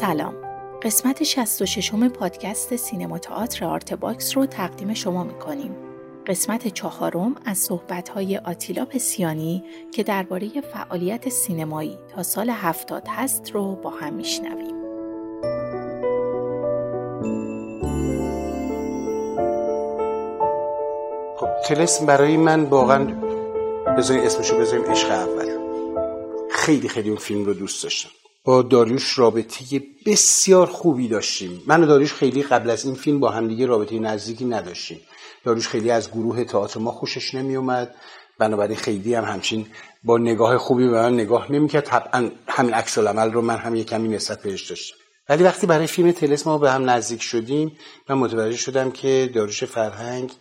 سلام. قسمت 66 پادکست سینما تئاتر آرت باکس رو تقدیم شما می‌کنیم. قسمت چهارم از صحبت‌های آتیلا پسیانی که درباره فعالیت سینمایی تا سال هفتاد هست رو با هم میشنویم. خب طلسم برای من واقعا بذاریم اسمشو بذاریم عشق اول. خیلی خیلی اون فیلم رو دوست داشتم. با داریوش رابطه بسیار خوبی داشتیم. من و داریوش خیلی قبل از این فیلم با همدیگه رابطه نزدیکی نداشتیم. داریوش خیلی از گروه تئاتر ما خوشش نمیومد بنابراین خیلی هم همچین با نگاه خوبی به من نگاه نمی‌کرد. طبعا همین عکس العمل رو من هم یه کمی نسبت بهش داشتم. ولی وقتی برای فیلم تلس ما به هم نزدیک شدیم من متوجه شدم که داریوش فرهنگ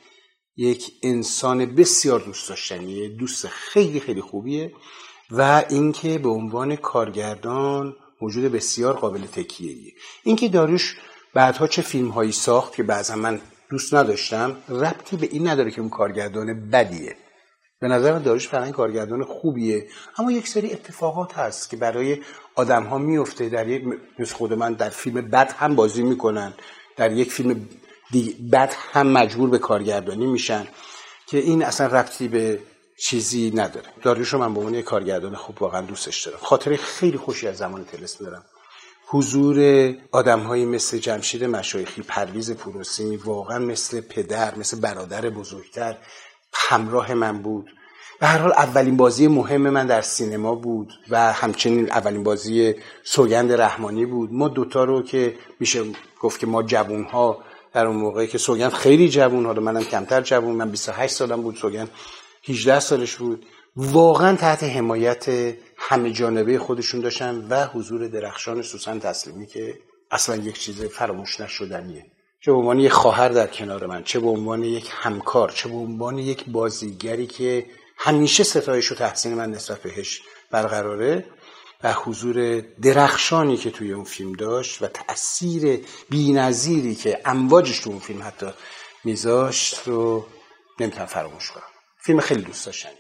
یک انسان بسیار دوست داشتنیه دوست خیلی خیلی خوبیه و اینکه به عنوان کارگردان موجود بسیار قابل تکیه‌ایه. اینکه داریوش بعدها چه فیلم هایی ساخت که بعضا من دوست نداشتم ربطی به این نداره که اون کارگردان بدیه. به نظر من داریوش فرهنگ کارگردان خوبیه. اما یک سری اتفاقات هست که برای آدم ها میفته در یک مثل خود من در فیلم بد هم بازی می‌کنن. در یک فیلم بد هم مجبور به کارگردانی میشن. که این اصلا ربطی به چیزی نداره. داریوش رو من به عنوان کارگردان خوب واقعا دوستش دارم. خاطر خیلی خوشی از زمان تلس دارم. حضور آدمهایی مثل جمشید مشایخی پرویز پوروسی واقعا مثل پدر مثل برادر بزرگتر همراه من بود. به هر حال اولین بازی مهم من در سینما بود و همچنین اولین بازی سوگند رحمانی بود. ما دوتا رو که میشه گفت که ما جوون ها در اون موقعی که سوگند خیلی جوون حالا منم کمتر جوون من 28 سالم بود سوگند 18 سالش بود. واقعا تحت حمایت همه جانبه خودشون داشتن و حضور درخشان سوسن تسلیمی که اصلا یک چیز فراموش نشدنیه. چه به عنوان یک خواهر در کنار من چه به عنوان یک همکار چه به عنوان یک بازیگری که همیشه ستایش و تحسین من نسبت بهش برقراره و حضور درخشانی که توی اون فیلم داشت و تأثیر بینظیری که امواجش تو اون فیلم حتی میذاشت رو نمی‌تونم فراموش کنم. فیلم خیلی دوست داشتنی.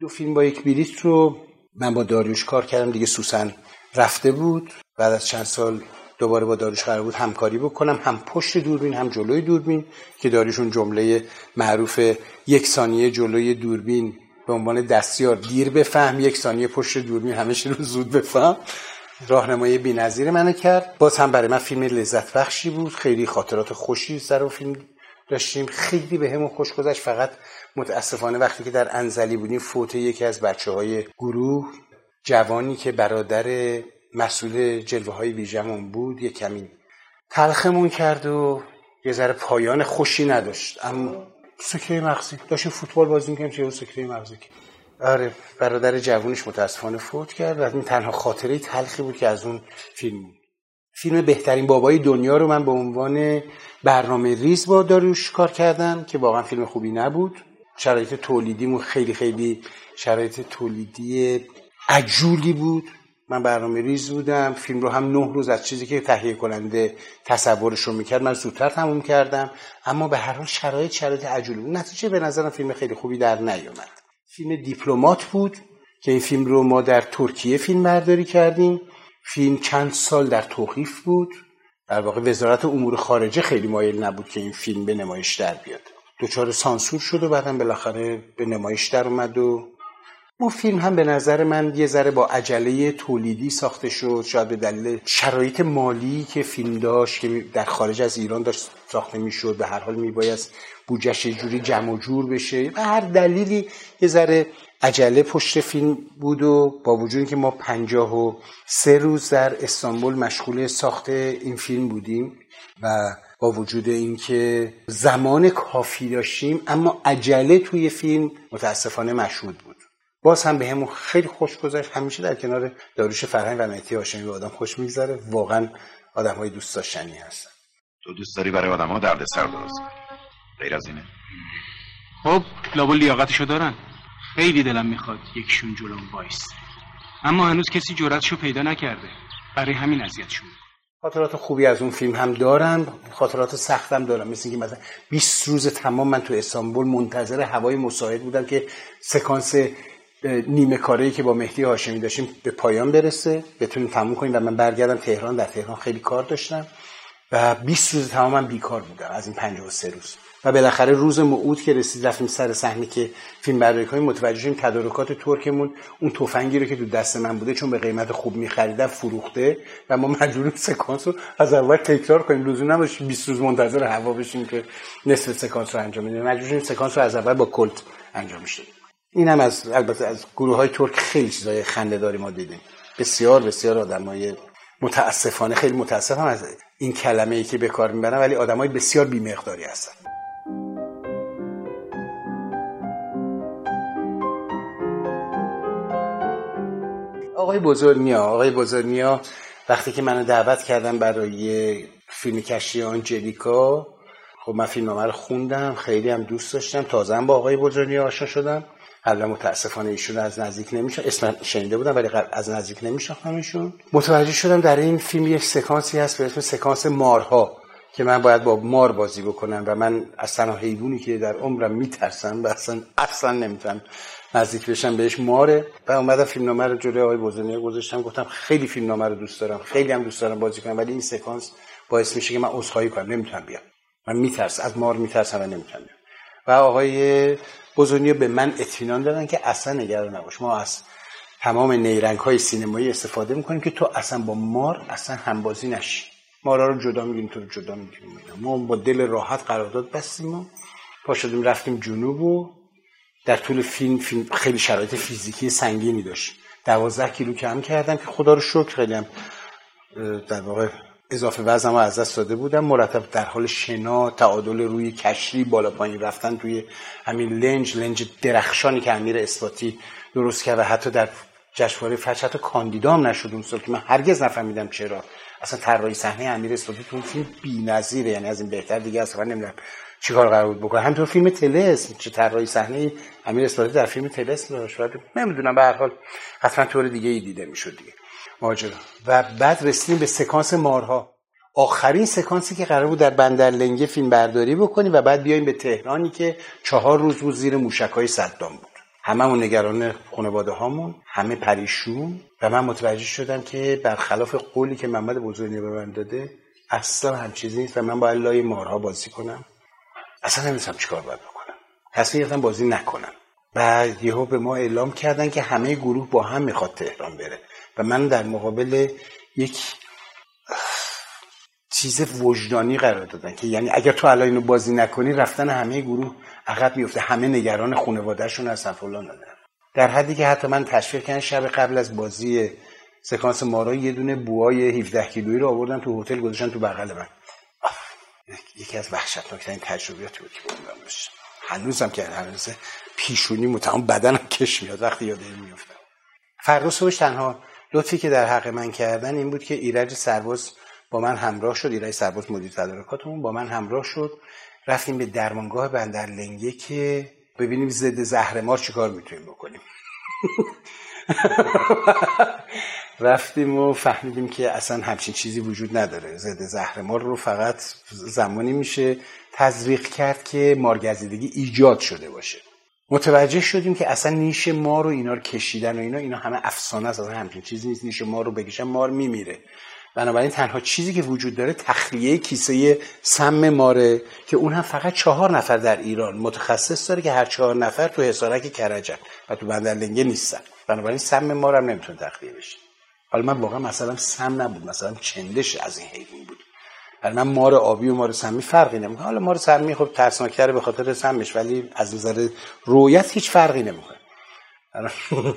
دو فیلم با یک بلیت رو من با داریوش کار کردم. دیگه سوسن رفته بود. بعد از چند سال دوباره با داریوش قرار بود همکاری بکنم. هم پشت دوربین هم جلوی دوربین که داریوشون جمله معروف یک ثانیه جلوی دوربین به عنوان دستیار دیر بفهم یک ثانیه پشت دوربین همه رو زود بفهم. راهنمایی بی‌نظیر منو کرد. باز هم برای من فیلم لذت بخشی بود. خیلی خاطرات خوشی سر اون فیلم داشتیم. خیلی به همون خوش گذشت. فقط متاسفانه وقتی که در انزلی بودیم فوت یکی از بچه های گروه جوانی که برادر مسئول جلوه های ویژمون بود یه کمی تلخمون کرد و یه ذره پایان خوشی نداشت. اما سکره مغزی داشتیم فوتبال بازی می‌کنیم چه سکره مغزی آره برادر جوونش متاسفانه فوت کرد و این تنها خاطره تلخی بود که از اون فیلم. فیلم بهترین بابای دنیا رو من به عنوان برنامه ریز با داروش کار کردم که واقعا فیلم خوبی نبود. شرایط تولیدیمون خیلی خیلی شرایط تولیدی عجولی بود. من برنامه ریز بودم. فیلم رو هم نه روز از چیزی که تهیه کننده تصورش رو می‌کرد من زودتر تموم کردم. اما به هر حال شرایط شرایط عجولی بود. نتیجه به نظرم فیلم خیلی خوبی در نیومد فیلم دیپلمات بود که این فیلم رو ما در ترکیه فیلم برداری کردیم. فیلم چند سال در توقیف بود. در واقع وزارت امور خارجه خیلی مایل نبود که این فیلم به نمایش در بیاد. دچار سانسور شد و بعدم بالاخره به نمایش در اومد و اون فیلم هم به نظر من یه ذره با عجله تولیدی ساخته شد. شاید به دلیل شرایط مالی که فیلم داشت که در خارج از ایران داشت ساخته می‌شد به هر حال میبایست بودجهش یه جوری جمع جور بشه. و هر دلیلی یه ذره عجله پشت فیلم بود و با وجود که ما پنجاه و سه روز در استانبول مشغول ساخت این فیلم بودیم و با وجود اینکه زمان کافی داشتیم اما عجله توی فیلم متاسفانه مشهود بود. باز هم به همون خیلی خوش گذشت. همیشه در کنار داروش فرهنگ و مهدی هاشمی به آدم خوش میگذره. واقعا آدم های دوست داشتنی هستن. تو دوست داری برای آدم ها درد سر درست کنی. غیر از اینه. خب لابا لیاقتشو دارن. خیلی دلم می‌خواد یکشون جلوم وایس اما هنوز کسی جرأتشو پیدا نکرده. برای همین اذیت شد خاطرات خوبی از اون فیلم هم دارم. خاطرات سختم دارم. مثل اینکه مثلا 20 روز تمام من تو استانبول منتظر هوای مساعد بودم که سکانس نیمه کاری که با مهدی هاشمی داشتیم به پایان برسه. بتونیم تموم کنیم و من برگردم تهران. در تهران خیلی کار داشتم. و 20 روز تماما بیکار بودم از این 53 روز. و بالاخره روز موعود که رسید رفتیم سر صحنه که فیلم برداری کنیم متوجه تدارکات ترکمون اون تفنگی رو که تو دست من بوده چون به قیمت خوب می‌خریدن فروخته و ما مجبوریم سکانس رو از اول تکرار کنیم. لزوم نداشت 20 روز منتظر هوا بشیم که نصف سکانس رو انجام بدیم. مجبور شدیم سکانس رو از اول با کلت انجام بدیم این هم از البته از گروه های ترک خیلی چیزای خنده ما دیدیم. بسیار بسیار آدمای متاسفانه خیلی متاسفم از این کلمه ای که به کار می‌برن ولی آدمای بسیار بیمقداری هستن. آقای بزرگنیا آقای بزرگنیا وقتی که منو دعوت کردم برای فیلم کشی آنجلیکا خب من فیلم رو خوندم خیلی هم دوست داشتم. تازه با آقای بزرگنیا آشنا شدم. قبلا متاسفانه ایشون از نزدیک نمیشه. اسم شنیده بودم ولی از نزدیک نمیشناختمشون متوجه شدم در این فیلم یک سکانسی هست به اسم سکانس مارها که من باید با مار بازی بکنم و من از تنها حیوانی که در عمرم میترسم و اصلا اصلا نمی‌تونم نزدیک بشم بهش ماره. و اومدم فیلمنامه رو جلوی آقای بزرگی گذاشتم. گفتم خیلی فیلمنامه رو دوست دارم خیلی هم دوست دارم بازی کنم ولی این سکانس باعث میشه که من عذرخواهی کنم. نمی‌تونم بیام. من میترسم از مار میترسم و نمی‌تونم بیام. و آقای بزرگی به من اطمینان دادن که اصلا نگران نباش. ما از تمام نیرنگ های سینمایی استفاده می‌کنیم که تو اصلا با مار اصلا همبازی نشی. مارا رو جدا میگیم تو رو جدا میگیم ما با دل راحت قرارداد بستیم و پا شدیم رفتیم جنوب و در طول فیلم, فیلم خیلی شرایط فیزیکی سنگینی داشت. دوازده کیلو کم کردم که خدا رو شکر خیلی هم در واقع اضافه وزنم از دست داده بودم. مرتب در حال شنا تعادل روی کشری بالا پایین رفتن توی همین لنج لنج درخشانی که امیر اثباتی درست کرد و حتی در جشنواره فجر حتی کاندیدام نشد اون سال که من هرگز نفهمیدم چرا. اصلا طراحی صحنه امیر اثباتی تو اون فیلم بی‌نظیره یعنی از این بهتر دیگه اصلا نمی‌دونم. چیکار قرار بود بکنه؟ همینطور فیلم تلس چه طراحی صحنه امیر اثباتی در فیلم تلس داشت. نمی‌دونم به هر حال حتما طور دیگه ای دیده می‌شد دیگه. ماجرا. و بعد رسیدیم به سکانس مارها. آخرین سکانسی که قرار بود در بندر لنگه فیلم برداری بکنیم و بعد بیایم به تهرانی که چهار روز بود زیر موشک های صدام بود. هممون نگران خانواده هامون همه پریشون و من متوجه شدم که برخلاف قولی که محمد بزرگی به من داده اصلا هم چیزی نیست و من باید لای مارها بازی کنم. اصلا نمی‌دونم چیکار باید بکنم. تصمیم گرفتم بازی نکنم. بعد یهو به ما اعلام کردن که همه گروه با هم می‌خواد تهران بره. و من در مقابل یک چیز وجدانی قرار دادن که یعنی اگر تو الان اینو بازی نکنی رفتن همه گروه عقب میفته همه نگران خانوادهشون هستن فلان در حدی که حتی من تشویق کردن شب قبل از بازی سکانس مارا یه دونه بوهای 17 کیلویی رو آوردن تو هتل گذاشتن تو بغل من. یکی از وحشتناکترین تجربیاتی بود که بودم. داشتم هنوزم که هنوز پیشونی متهم بدنم کش میاد وقتی یاد این میفتم فردا صبحش تنها لطفی که در حق من کردن این بود که ایرج سرباز با من همراه شد ایرج سرباز مدیر تدارکاتمون با من همراه شد. رفتیم به درمانگاه بندر لنگه که ببینیم ضد زهر مار چیکار می‌تونیم بکنیم. رفتیم و فهمیدیم که اصلا همچین چیزی وجود نداره. ضد زهر مار رو فقط زمانی میشه تزریق کرد که مارگزیدگی ایجاد شده باشه. متوجه شدیم که اصلا نیش ما رو اینا رو کشیدن و اینا اینا همه افسانه است اصلا همچین چیزی نیست. نیش ما رو بکشن مار میمیره. بنابراین تنها چیزی که وجود داره تخلیه کیسه سم ماره که اون هم فقط چهار نفر در ایران متخصص داره که هر چهار نفر تو حسارک کرجن و تو بندرلنگه نیستن. بنابراین سم مار هم نمی‌تونه تخلیه بشه. حالا من واقعا مثلا سم نبود مثلا چندش از این حیوان بود. ولی من مار آبی و مار سمی فرقی نمی‌کنه. حالا مار سمی خب ترسناکتره به خاطر سمش ولی از نظر رویت هیچ فرقی نمی‌کنه.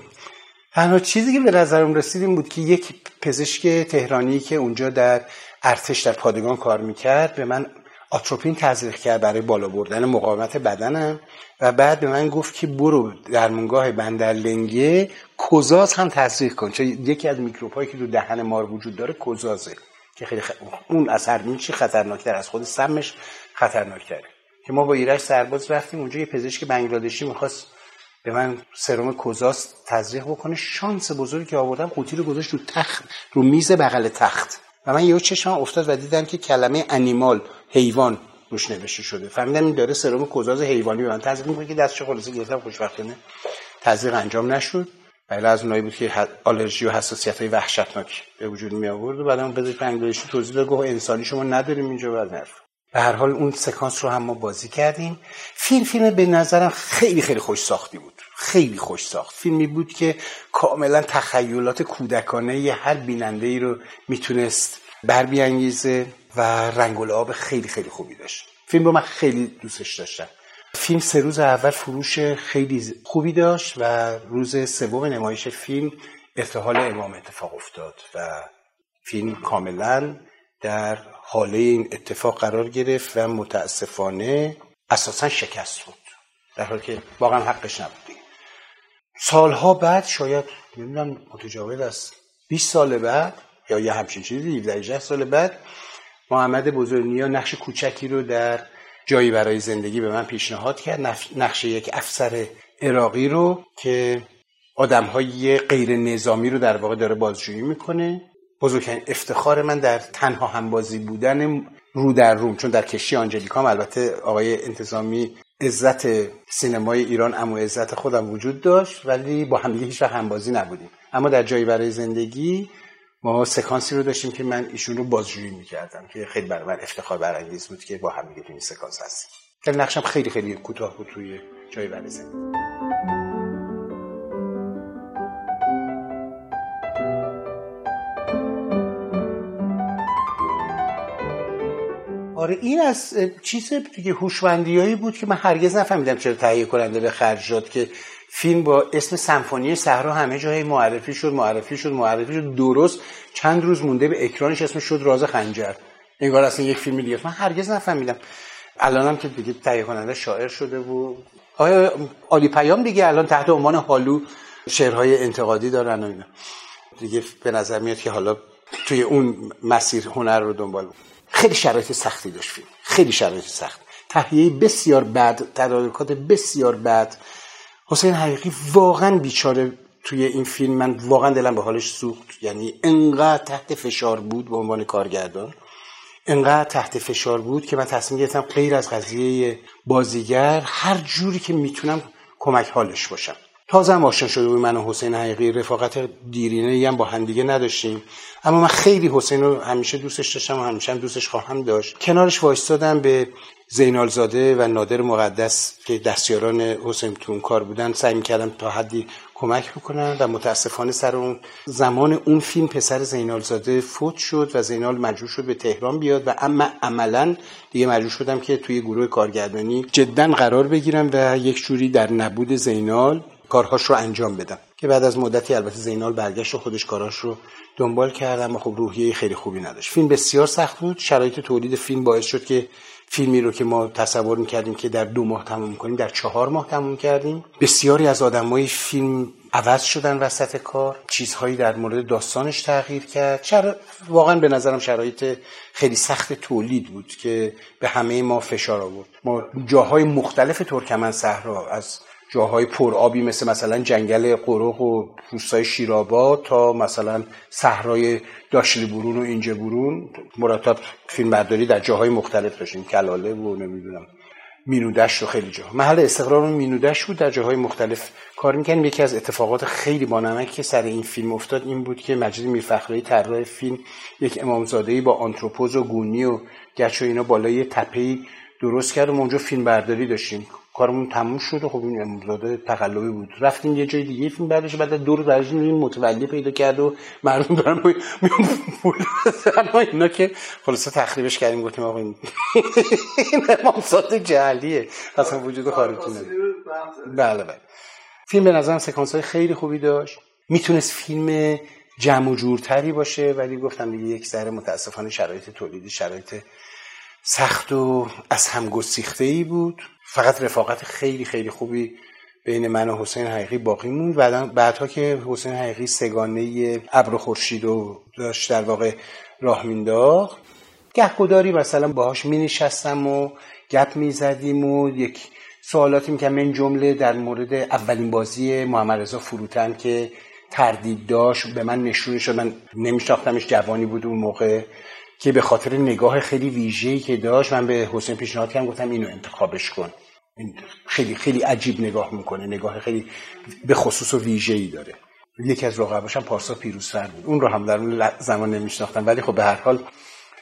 تنها چیزی که به نظرم رسید این بود که یک پزشک تهرانی که اونجا در ارتش در پادگان کار می‌کرد به من آتروپین تزریق کرد برای بالا بردن مقاومت بدنم و بعد به من گفت که برو در منگاه بندر لنگه کزاز هم تزریق کن. چون یکی از میکروب هایی که تو دهن مار وجود داره کزازه که خیلی خ... اون اثر میچی خطرناکتر از خود سمش خطرناکتره. که ما با ایرش سرباز رفتیم اونجا یه پزشک بنگلادشی می‌خواست به من سرم کوزاس تزریق بکنه. شانس بزرگی که آوردم قوطی رو گذاشت رو تخت رو میز بغل تخت. و من یهو چشمم افتاد و دیدم که کلمه انیمال حیوان روش نوشته شده. فهمیدم این داره سرم کوزاز حیوانی به من تزریق می‌کنه که دستش خلاصه گرفتم خوشبختانه تزریق انجام نشد. ولی از اونایی بود که آلرژی و حساسیت های وحشتناک به وجود می آورد و بعد هم پزشک انگلیسی توضیح داد گفت انسانی شما نداریم اینجا بعد نرف به هر حال اون سکانس رو هم ما بازی کردیم. فیلم فیلم به نظرم خیلی خیلی خوش ساختی بود. خیلی خوش ساخت. فیلمی بود که کاملا تخیلات کودکانه ی هر بیننده ای رو می‌تونست بر بیانگیزه و رنگ و خیلی خیلی خوبی داشت. فیلم رو من خیلی دوستش داشتم. فیلم سه روز اول فروش خیلی خوبی داشت و روز سوم نمایش فیلم ارتحال امام اتفاق افتاد و فیلم کاملا در حاله این اتفاق قرار گرفت و متاسفانه اساسا شکست بود در حالی که واقعا حقش نبود. سالها بعد شاید نمی‌دونم متجاوز از 20 سال بعد یا یه همچین چیزی 17 سال بعد محمد بزرگنیا نقش کوچکی رو در جایی برای زندگی به من پیشنهاد کرد. نقش یک افسر عراقی رو که آدم های غیر نظامی رو در واقع داره بازجویی می‌کنه. بزرگترین افتخار من در تنها همبازی بودن رو در روم چون در کشتی آنجلیکام البته آقای انتظامی عزت سینمای ایران اما عزت خودم وجود داشت ولی با همدیگه هیچ همبازی نبودیم. اما در جایی برای زندگی ما سکانسی رو داشتیم که من ایشون رو بازجویی می‌کردم که خیلی برای من افتخار برانگیز بود که با هم دیگه این سکانس هستیم. نقشم خیلی خیلی کوتاه بود توی جای برای زندگی. آره این از چیز دیگه هوشمندیایی بود که من هرگز نفهمیدم چرا تهیه کننده به خرج داد که فیلم با اسم سمفونی صحرا همه جای معرفی شد معرفی شد معرفی شد. درست چند روز مونده به اکرانش اسمش شد راز خنجر. انگار اصلا یک فیلم دیگه من هرگز نفهمیدم. الانم که دیگه تهیه کننده شاعر شده بود آیا عالی پیام دیگه الان تحت عنوان حالو شعرهای انتقادی دارن و اینا. دیگه به نظر میاد که حالا توی اون مسیر هنر رو دنبال بود خیلی شرایط سختی داشت فیلم. خیلی شرایط سخت. تهیه بسیار بد تدارکات بسیار بد. حسین حقیقی واقعا بیچاره توی این فیلم من واقعا دلم به حالش سوخت. یعنی انقدر تحت فشار بود به عنوان کارگردان. انقدر تحت فشار بود که من تصمیم گرفتم غیر از قضیه بازیگر هر جوری که می‌تونم کمک حالش باشم. تازه هم آشنا شده بود من و حسین حقیقی رفاقت دیرینه هم با همدیگه نداشتیم. اما من خیلی حسین رو همیشه دوستش داشتم و همیشه هم دوستش خواهم داشت. کنارش وایستادم به زینالزاده و نادر مقدس که دستیاران حسین تون کار بودن. سعی می‌کردم تا حدی کمک بکنم و متاسفانه سر اون زمان اون فیلم پسر زینالزاده فوت شد و زینال مجبور شد به تهران بیاد و اما عملا دیگه مجبور شدم که توی گروه کارگردانی جدا قرار بگیرم و یک جوری در نبود زینال کارهاش رو انجام بدم. که بعد از مدتی البته زینال برگشت و خودش کاراش رو دنبال کردم و خب روحیه خیلی خوبی نداشت. فیلم بسیار سخت بود. شرایط تولید فیلم باعث شد که فیلمی رو که ما تصور می‌کردیم که در دو ماه تموم کنیم در چهار ماه تموم کردیم. بسیاری از آدمای فیلم عوض شدن وسط کار. چیزهایی در مورد داستانش تغییر کرد. شر... واقعا به نظرم شرایط خیلی سخت تولید بود که به همه ما فشار آورد. ما جاهای مختلف ترکمن صحرا از جاهای پرآبی مثل مثلا جنگل قروق و روستای شیراباد تا مثلا صحرای داشلی برون و اینجا برون مرتب فیلم برداری در جاهای مختلف داشتیم. کلاله و نمی‌دونم مینودش رو خیلی جا محل استقرار مینودش بود در جاهای مختلف کار می‌کنیم یکی از اتفاقات خیلی بانمک که سر این فیلم افتاد این بود که مجید میرفخری طراح فیلم یک امامزاده با آنتروپوز و گونی و گچ و اینا بالای تپهی درست کرد و اونجا فیلم برداری داشتیم. کارمون تموم شد و خب این امامزاده تقلبی بود. رفتیم یه جای دیگه فیلم بعدش بعد دور درجه متولی پیدا کرد و مردم دارن اینا که خلاصه تخریبش کردیم گفتیم آقا این امامزاده جعلیه. اصلا وجود خارجی نداره. بله بله. فیلم به نظرم سکانس های خیلی خوبی داشت. می‌تونست فیلم جمع و جورتری باشه ولی گفتم دیگه یک ذره متاسفانه شرایط تولیدی شرایط سخت و از هم گسیخته ای بود. فقط رفاقت خیلی خیلی خوبی بین من و حسین حقیقی باقی موند. بعدها که حسین حقیقی سگانه ابر و خورشید رو داشت در واقع راه مینداخت گهگداری مثلا باهاش می نشستم و گپ می زدیم و یک سوالاتی می من جمله در مورد اولین بازی محمد رضا فروتن که تردید داشت به من نشون شد. من نمیشناختمش جوانی بود اون موقع. که به خاطر نگاه خیلی ویژه‌ای که داشت من به حسین پیشنهاد کردم گفتم اینو انتخابش کن. خیلی خیلی عجیب نگاه می‌کنه نگاه خیلی به خصوص و ویژه‌ای داره. یکی از رقباش هم پارسا پیروزفر بود. اون رو هم در اون زمان نمیشناختم. ولی خب به هر حال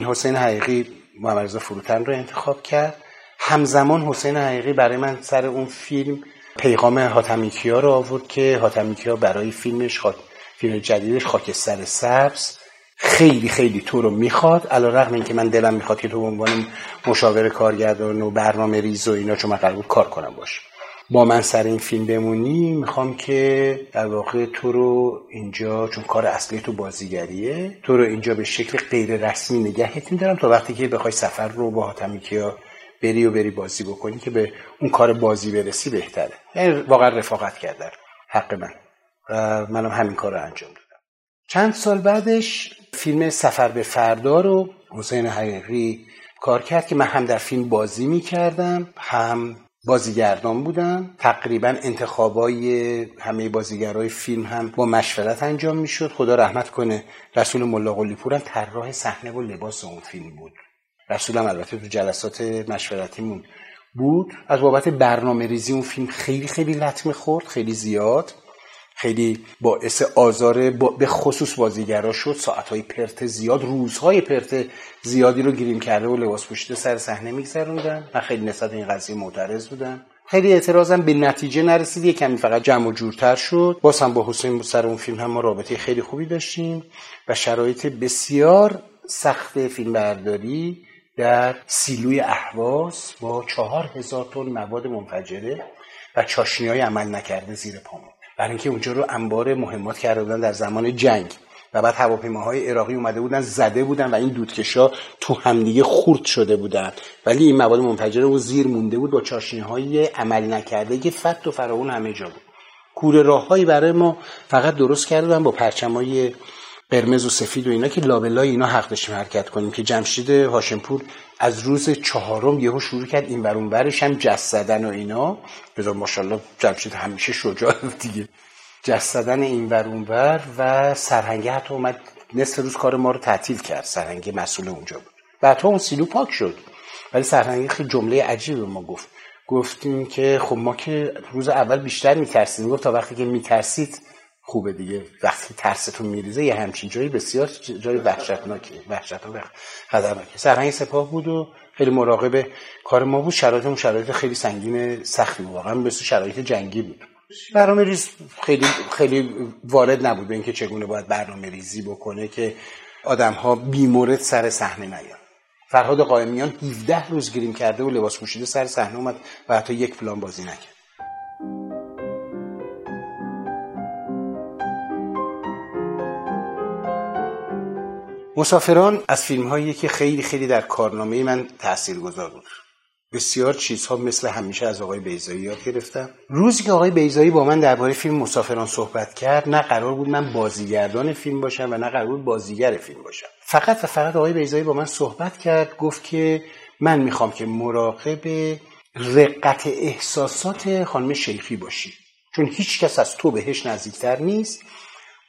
حسین حقیقی محمد فروتن رو انتخاب کرد. همزمان حسین حقیقی برای من سر اون فیلم پیغام حاتمیکیا رو آورد که حاتمیکیا برای فیلمش خاک... فیلم جدیدش خاکستر سبز. خیلی خیلی تو رو می‌خواد علا رقم این که من دلم می‌خواد که تو به عنوان مشاور کارگردان و برنامه ریز و اینا چون من قرار بود کار کنم باشه با من سر این فیلم بمونی می‌خوام که در واقع تو رو اینجا چون کار اصلی تو بازیگریه تو رو اینجا به شکل غیر رسمی نگهت میدارم تا وقتی که بخوای سفر رو با حاتمیکیا بری و بری بازی بکنی که به اون کار بازی برسی بهتره. یعنی واقعا رفاقت کردن حق من. منم همین کار رو انجام دادم. چند سال بعدش فیلم سفر به فردا رو حسین حقیقی کار کرد که من هم در فیلم بازی می کردم هم بازیگردان بودم. تقریبا انتخابای همه بازیگرای فیلم هم با مشورت انجام می‌شد. خدا رحمت کنه رسول ملا قلی پورم طراح صحنه و لباس اون فیلم بود. رسولم البته تو جلسات مشورتیمون بود. از بابت برنامه ریزی اون فیلم خیلی خیلی لطمه خورد خیلی زیاد. خیلی باعث آزار به خصوص بازیگرا شد. ساعتهای پرت زیاد روزهای پرت زیادی رو گیریم کرده و لباس پوشیده سر صحنه میگذروندن من خیلی نسبت این قضیه معترض بودم خیلی اعتراضم به نتیجه نرسید. یه کمی فقط جمع و جورتر شد. باز هم با حسین سر اون فیلم هم ما رابطه خیلی خوبی داشتیم و شرایط بسیار سخت فیلم برداری در سیلوی احواز با چهار هزار تن مواد منفجره و چاشنی های عمل نکرده زیر پامون. برای اینکه اونجا رو انبار مهمات کرده بودن در زمان جنگ. و بعد هواپیماهای عراقی اومده بودن زده بودن و این دودکشا تو همدیگه خورد شده بودن. ولی این مواد منفجره رو زیر مونده بود با چاشنی های عمل نکرده که فت و فراون همه جا بود. کوره راههایی برای ما فقط درست کرده با پرچمای قرمز و سفید و اینا که لابلای اینا حق داشتیم حرکت کنیم که جمشید هاشمپور از روز چهارم یهو شروع کرد این ورون ورش هم جس زدن و اینا. بذار ماشاءالله جمشید همیشه شجاع دیگه. جس زدن این ورون ور و سرهنگه حتی اومد نصف روز کار ما رو تعطیل کرد. سرهنگه مسئول اونجا بود. بعدها اون سیلو پاک شد. ولی سرهنگه خیلی جمله عجیبی ما گفت. گفتیم که خب ما که روز اول بیشتر میترسیم. گفت تا وقتی که میترسید خوبه دیگه. وقتی ترستون میریزه یه همچین جایی بسیار جای وحشتناکه وحشتناک خطرناکه سرهنگ سپاه بود و خیلی مراقب کار ما بود. شرایطمون شرایط خیلی سنگین سختی بود. واقعا مثل شرایط جنگی بود. برنامه ریز خیلی خیلی وارد نبود به اینکه چگونه باید برنامه ریزی بکنه که آدم ها بیمورد سر صحنه نیان. فرهاد قائمیان 17 روز گریم کرده و لباس پوشیده سر صحنه اومد و حتی یک پلان بازی نکرد. مسافران از فیلم هایی که خیلی خیلی در کارنامه من تأثیر گذار بود. بسیار چیزها مثل همیشه از آقای بیزایی یاد گرفتم. روزی که آقای بیزایی با من درباره فیلم مسافران صحبت کرد نه قرار بود من بازیگردان فیلم باشم و نه قرار بود بازیگر فیلم باشم. فقط و فقط آقای بیزایی با من صحبت کرد گفت که من می‌خوام که مراقب رقت احساسات خانم شیخی باشی. چون هیچ کس از تو بهش نزدیکتر نیست.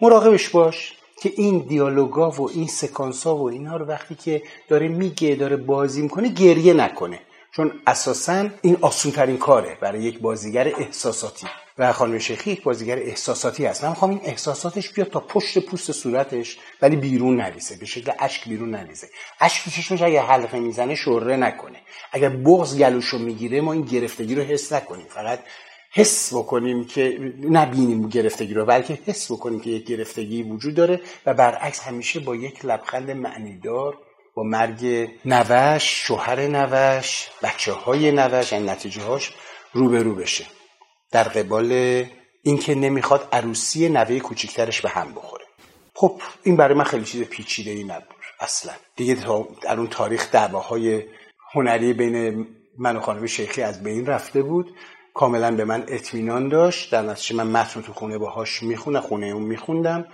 مراقبش باش. که این دیالوگا و این سکانسا و اینها رو وقتی که داره میگه داره بازی می‌کنه گریه نکنه. چون اساسا این آسون ترین کاره برای یک بازیگر احساساتی. و خانم شیخی یک بازیگر احساساتی هست. من می‌خوام این احساساتش بیاد تا پشت پوست صورتش ولی بیرون نریزه به شکل اشک بیرون نریزه اشک چشمش اگه حلقه می‌زنه شره نکنه. اگر بغض گلوشو می‌گیره ما این گرفتگی رو حس نکنیم. فقط حس بکنیم که نبینیم گرفتگی رو بلکه حس بکنیم که یک گرفتگی وجود داره و برعکس همیشه با یک لبخند معنیدار با مرگ نوش شوهر نوش بچه های نوش یعنی نتیجه هاش روبرو بشه. در قبال اینکه نمی‌خواد عروسی نوه کوچکترش به هم بخوره. خب این برای من خیلی چیز پیچیده ای نبود اصلا. دیگه در اون تاریخ دعواهای هنری بین من و خانم شیخی از بین رفته بود. کاملا به من اطمینان داشت. در نتیجه من متن تو خونه باهاش می‌خونم خونه اون میخوندم.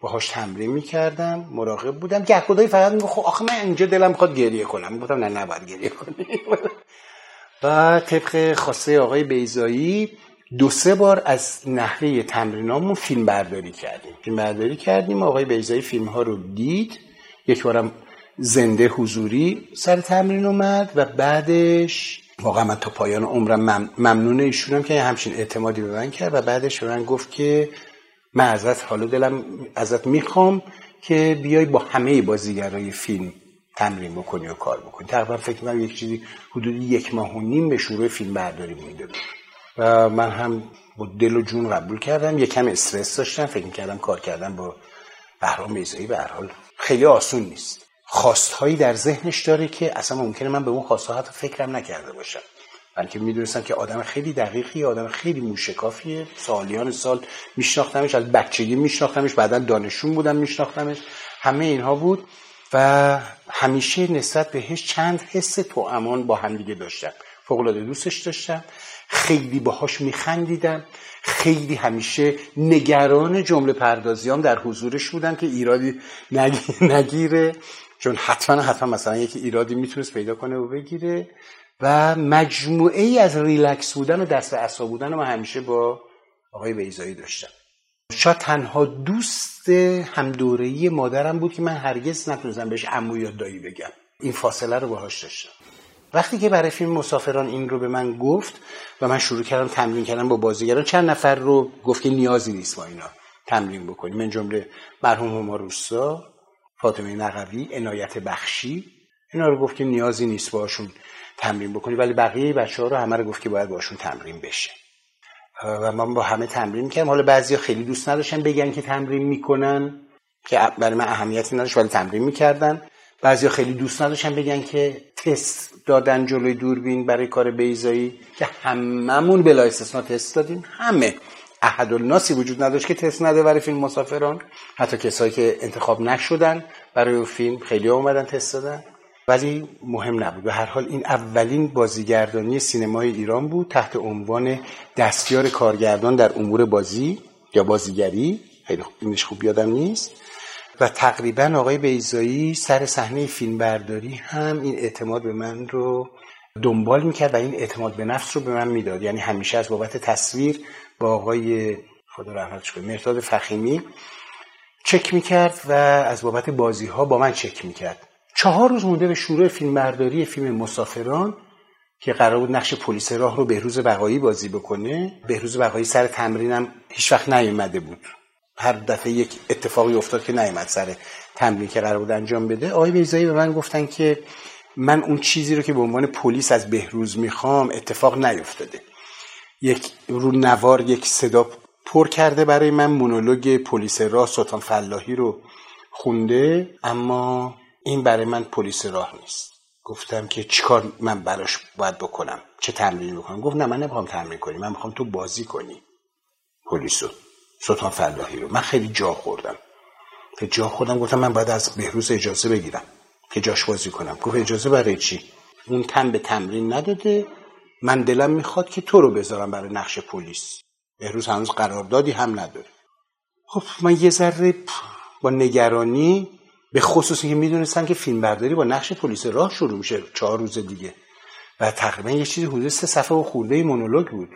باهاش تمرین می‌کردم مراقب بودم. گهگدایی فقط میگو خب آخه من اینجا دلم می‌خواد گریه کنم. گفتم نه نباید گریه کنی. و طبق خواسته آقای بیزایی دو سه بار از نحوه تمرینامون فیلم برداری کردیم. فیلم برداری کردیم. آقای بیزایی فیلم ها رو دید. یک بارم زنده حضوری سر تمرین اومد و بعدش واقعا من تا پایان عمرم ممنون ایشونم که همچین اعتمادی به من کرد و بعدش به من گفت که من ازت حالا دلم ازت می‌خوام که بیای با همه بازیگرای فیلم تمرین بکنی و کار بکنی. تقریبا فکر کنم یک چیزی حدود یک ماه و نیم به شروع فیلم برداری مونده بود. و من هم با دل و جون قبول کردم. یکم استرس داشتم. فکر کردم کار کردم با بهرام بیزایی به هر حال خیلی آسون نیست. خواستهایی در ذهنش داره که اصلا ممکنه من به اون خواستها حتی فکرم نکرده باشم. من که می‌دونستم که آدم خیلی دقیقی آدم خیلی موشکافیه. سالیان سال میشناختمش از بچگی میشناختمش بعدا دانشون بودم میشناختمش. همه اینها بود و همیشه نسبت بهش چند حس تو امان با هم دیگه داشتم. فوقلاده دوستش داشتم. خیلی باهاش میخندیدم. خیلی همیشه نگران جمله پردازیام در حضورش بودم که ایرادی نگیره. چون حتما حتما مثلا یکی ایرادی می‌تونست پیدا کنه و بگیره و مجموعه ای از ریلکس بودن و دست اصلا بودن ما همیشه با آقای بیزایی داشتم. شاید تنها دوست همدورهی مادرم بود که من هرگز نتونستم بهش عمو یا دایی بگم. این فاصله رو باهاش داشتم. وقتی که برای فیلم مسافران این رو به من گفت و من شروع کردم تمرین کردم با بازیگران چند نفر رو گفت که نیازی نیست با اینا تمرین بکنیم. من جمله مرحوم هما روسا فاطمه نقوی عنایت بخشی. اینا رو گفت که نیازی نیست باشون تمرین بکنی ولی بقیه بچه ها رو همه رو گفت که باید باشون تمرین بشه. و من با همه تمرین کردم حالا بعضی خیلی دوست نداشتن بگن که تمرین می‌کنن که برای من اهمیتی نداشت ولی تمرین می‌کردن. بعضی خیلی دوست نداشتن بگن که تست دادن جلوی دوربین برای کار بیزایی که هممون بلا استثنا تست دادیم. همه. احد الناسی وجود نداشت که تست نده برای فیلم مسافران. حتی کسایی که انتخاب نشدن برای فیلم خیلی اومدن تست دادن. ولی مهم نبود. به هر حال این اولین بازیگردانی سینمای ایران بود تحت عنوان دستیار کارگردان در امور بازی یا بازیگری. خیلی اینش خوب یادم نیست. و تقریبا آقای بیزایی سر صحنه فیلمبرداری هم این اعتماد به من رو دنبال می‌کرد و این اعتماد به نفس رو به من می‌داد. یعنی همیشه از بابت تصویر با آقای خدا رحمتش کنه مرتاد فخیمی چک می‌کرد و از بابت بازی ها با من چک می‌کرد. چهار روز مونده به شروع فیلمبرداری فیلم مسافران که قرار بود نقش پلیس راه رو بهروز بقایی بازی بکنه. بهروز بقایی سر تمرینم هیچ وقت نیومده بود. هر دفعه یک اتفاقی افتاد که نیومد سر تمرین که قرار بود انجام بده. آقای بیزایی به من گفتن که من اون چیزی رو که به عنوان پلیس از بهروز می‌خوام اتفاق نیفتاده. یک رو نوار یک صدا پر کرده برای من مونولوگ پلیس راه سلطان فلاحی رو خونده اما این برای من پلیس راه نیست. گفتم که چیکار من براش باید بکنم؟ چه تمرین بکنم؟ گفت نه من نمی‌خوام تمرین کنی من می‌خوام تو بازی کنی پلیسو سلطان فلاحی رو. من خیلی جا خوردم. که جا خوردم گفتم من باید از بهروز اجازه بگیرم. که جاش بازی کنم. گفت اجازه برای چی؟ اون تن به تمرین نداده. من دلم می‌خواد که تو رو بذارم برای نقش پلیس. بهروز هنوز قراردادی هم نداره. خب من یه ذره با نگرانی به خصوص که می‌دونستم که فیلم برداری با نقش پلیس راه شروع میشه چهار روز دیگه. و تقریبا یه چیزی حدود سه صفحه و خورده مونولوگ بود.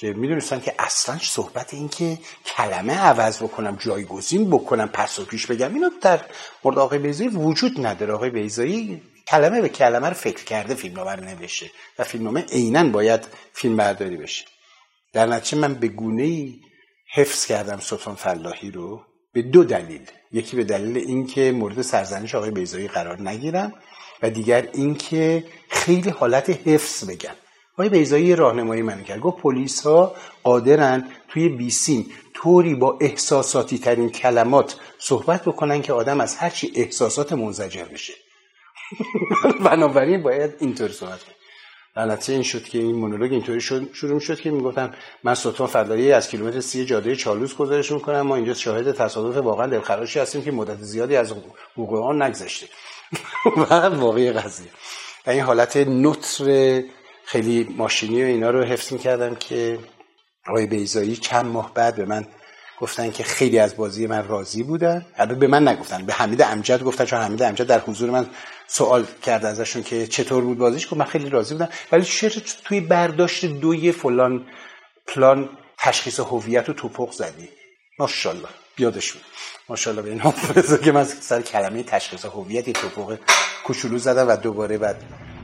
که می‌دونستم که اصلا صحبت این که کلمه عوض بکنم جایگزین بکنم پس و پیش بگم اینا در مورد آقای بیزایی وجود نداره. آقای بیزایی کلمه به کلمه رو فکر کرده فیلمنامه نوشته و فیلمنامه عینا باید فیلم برداری بشه. در نتیجه من به گونه حفظ کردم سلطان فلاحی رو به دو دلیل. یکی به دلیل اینکه مورد سرزنش آقای بیزایی قرار نگیرم و دیگر اینکه خیلی حالت حفظ بگم. آقای بیزایی راهنمایی من کرد. گفت پلیس ها قادرن توی بیسیم طوری با احساساتی ترین کلمات صحبت بکنن که آدم از هرچی احساسات منزجر بشه. بنابراین باید اینطور صحبت کنه نتیجه این شد که این مونولوگ اینطوری شروع شد که می‌گفتم من سلطان فدایی از کیلومتر سی جاده چالوس گزارش می‌کنم. ما اینجا شاهد تصادف واقعا دلخراشی هستیم که مدت زیادی از حقوق آن نگذشته. و واقعی قضیه. این حالت نطر خیلی ماشینی و اینا رو حفظ می‌کردم که آقای بیزایی چند ماه بعد به من گفتن که خیلی از بازی من راضی بودن. البته به من نگفتن به حمید امجد گفتن چون حمید امجد در حضور من سوال کرد ازشون که چطور بود بازیش گفت من خیلی راضی بودم. ولی چرا توی برداشت دوی فلان پلان تشخیص هویت و توپق زدی. ماشاءالله بیادش بود ماشاءالله به این که من سر کلمه تشخیص هویت توپق کوچولو زدم و دوباره بعد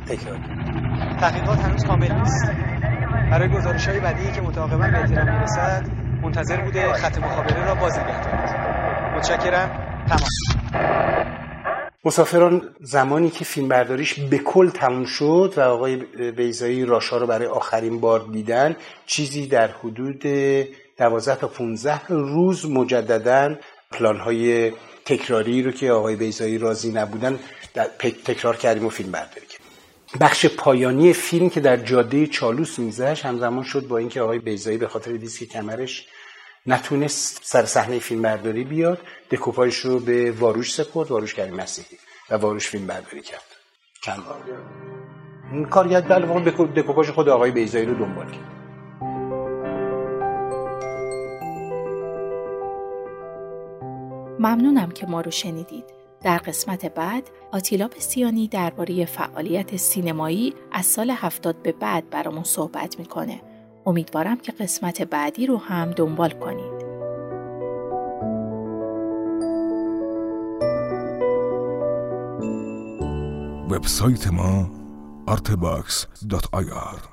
تکرار کردم. تحقیقات هنوز کامل نیست. برای گزارش های بعدی که متعاقبا به اطلاع می‌رسد منتظر بوده خط مخابره را باز نگه متشکرم. تمام. مسافران زمانی که فیلم برداریش به کل تموم شد و آقای بیزایی راشا رو برای آخرین بار دیدن چیزی در حدود 12 تا 15 روز مجددا پلان های تکراری رو که آقای بیزایی راضی نبودن تکرار کردیم و فیلم برداری بخش پایانی فیلم که در جاده چالوس میزش همزمان شد با اینکه آقای بیزایی به خاطر دیسک کمرش نتونست سر صحنه فیلم برداری بیاد دکوپاژش رو به واروش سپرد واروش کریم مسیحی و واروش فیلم برداری کرد. چند بار؟ این کارگرد واقع دکوپاژ خود آقای بیزایی رو دنبال کرد. ممنونم که ما رو شنیدید. در قسمت بعد آتیلا سیانی درباره فعالیت سینمایی از سال هفتاد به بعد برامون صحبت می‌کنه. امیدوارم که قسمت بعدی رو هم دنبال کنید. وبسایت ما artbox.ir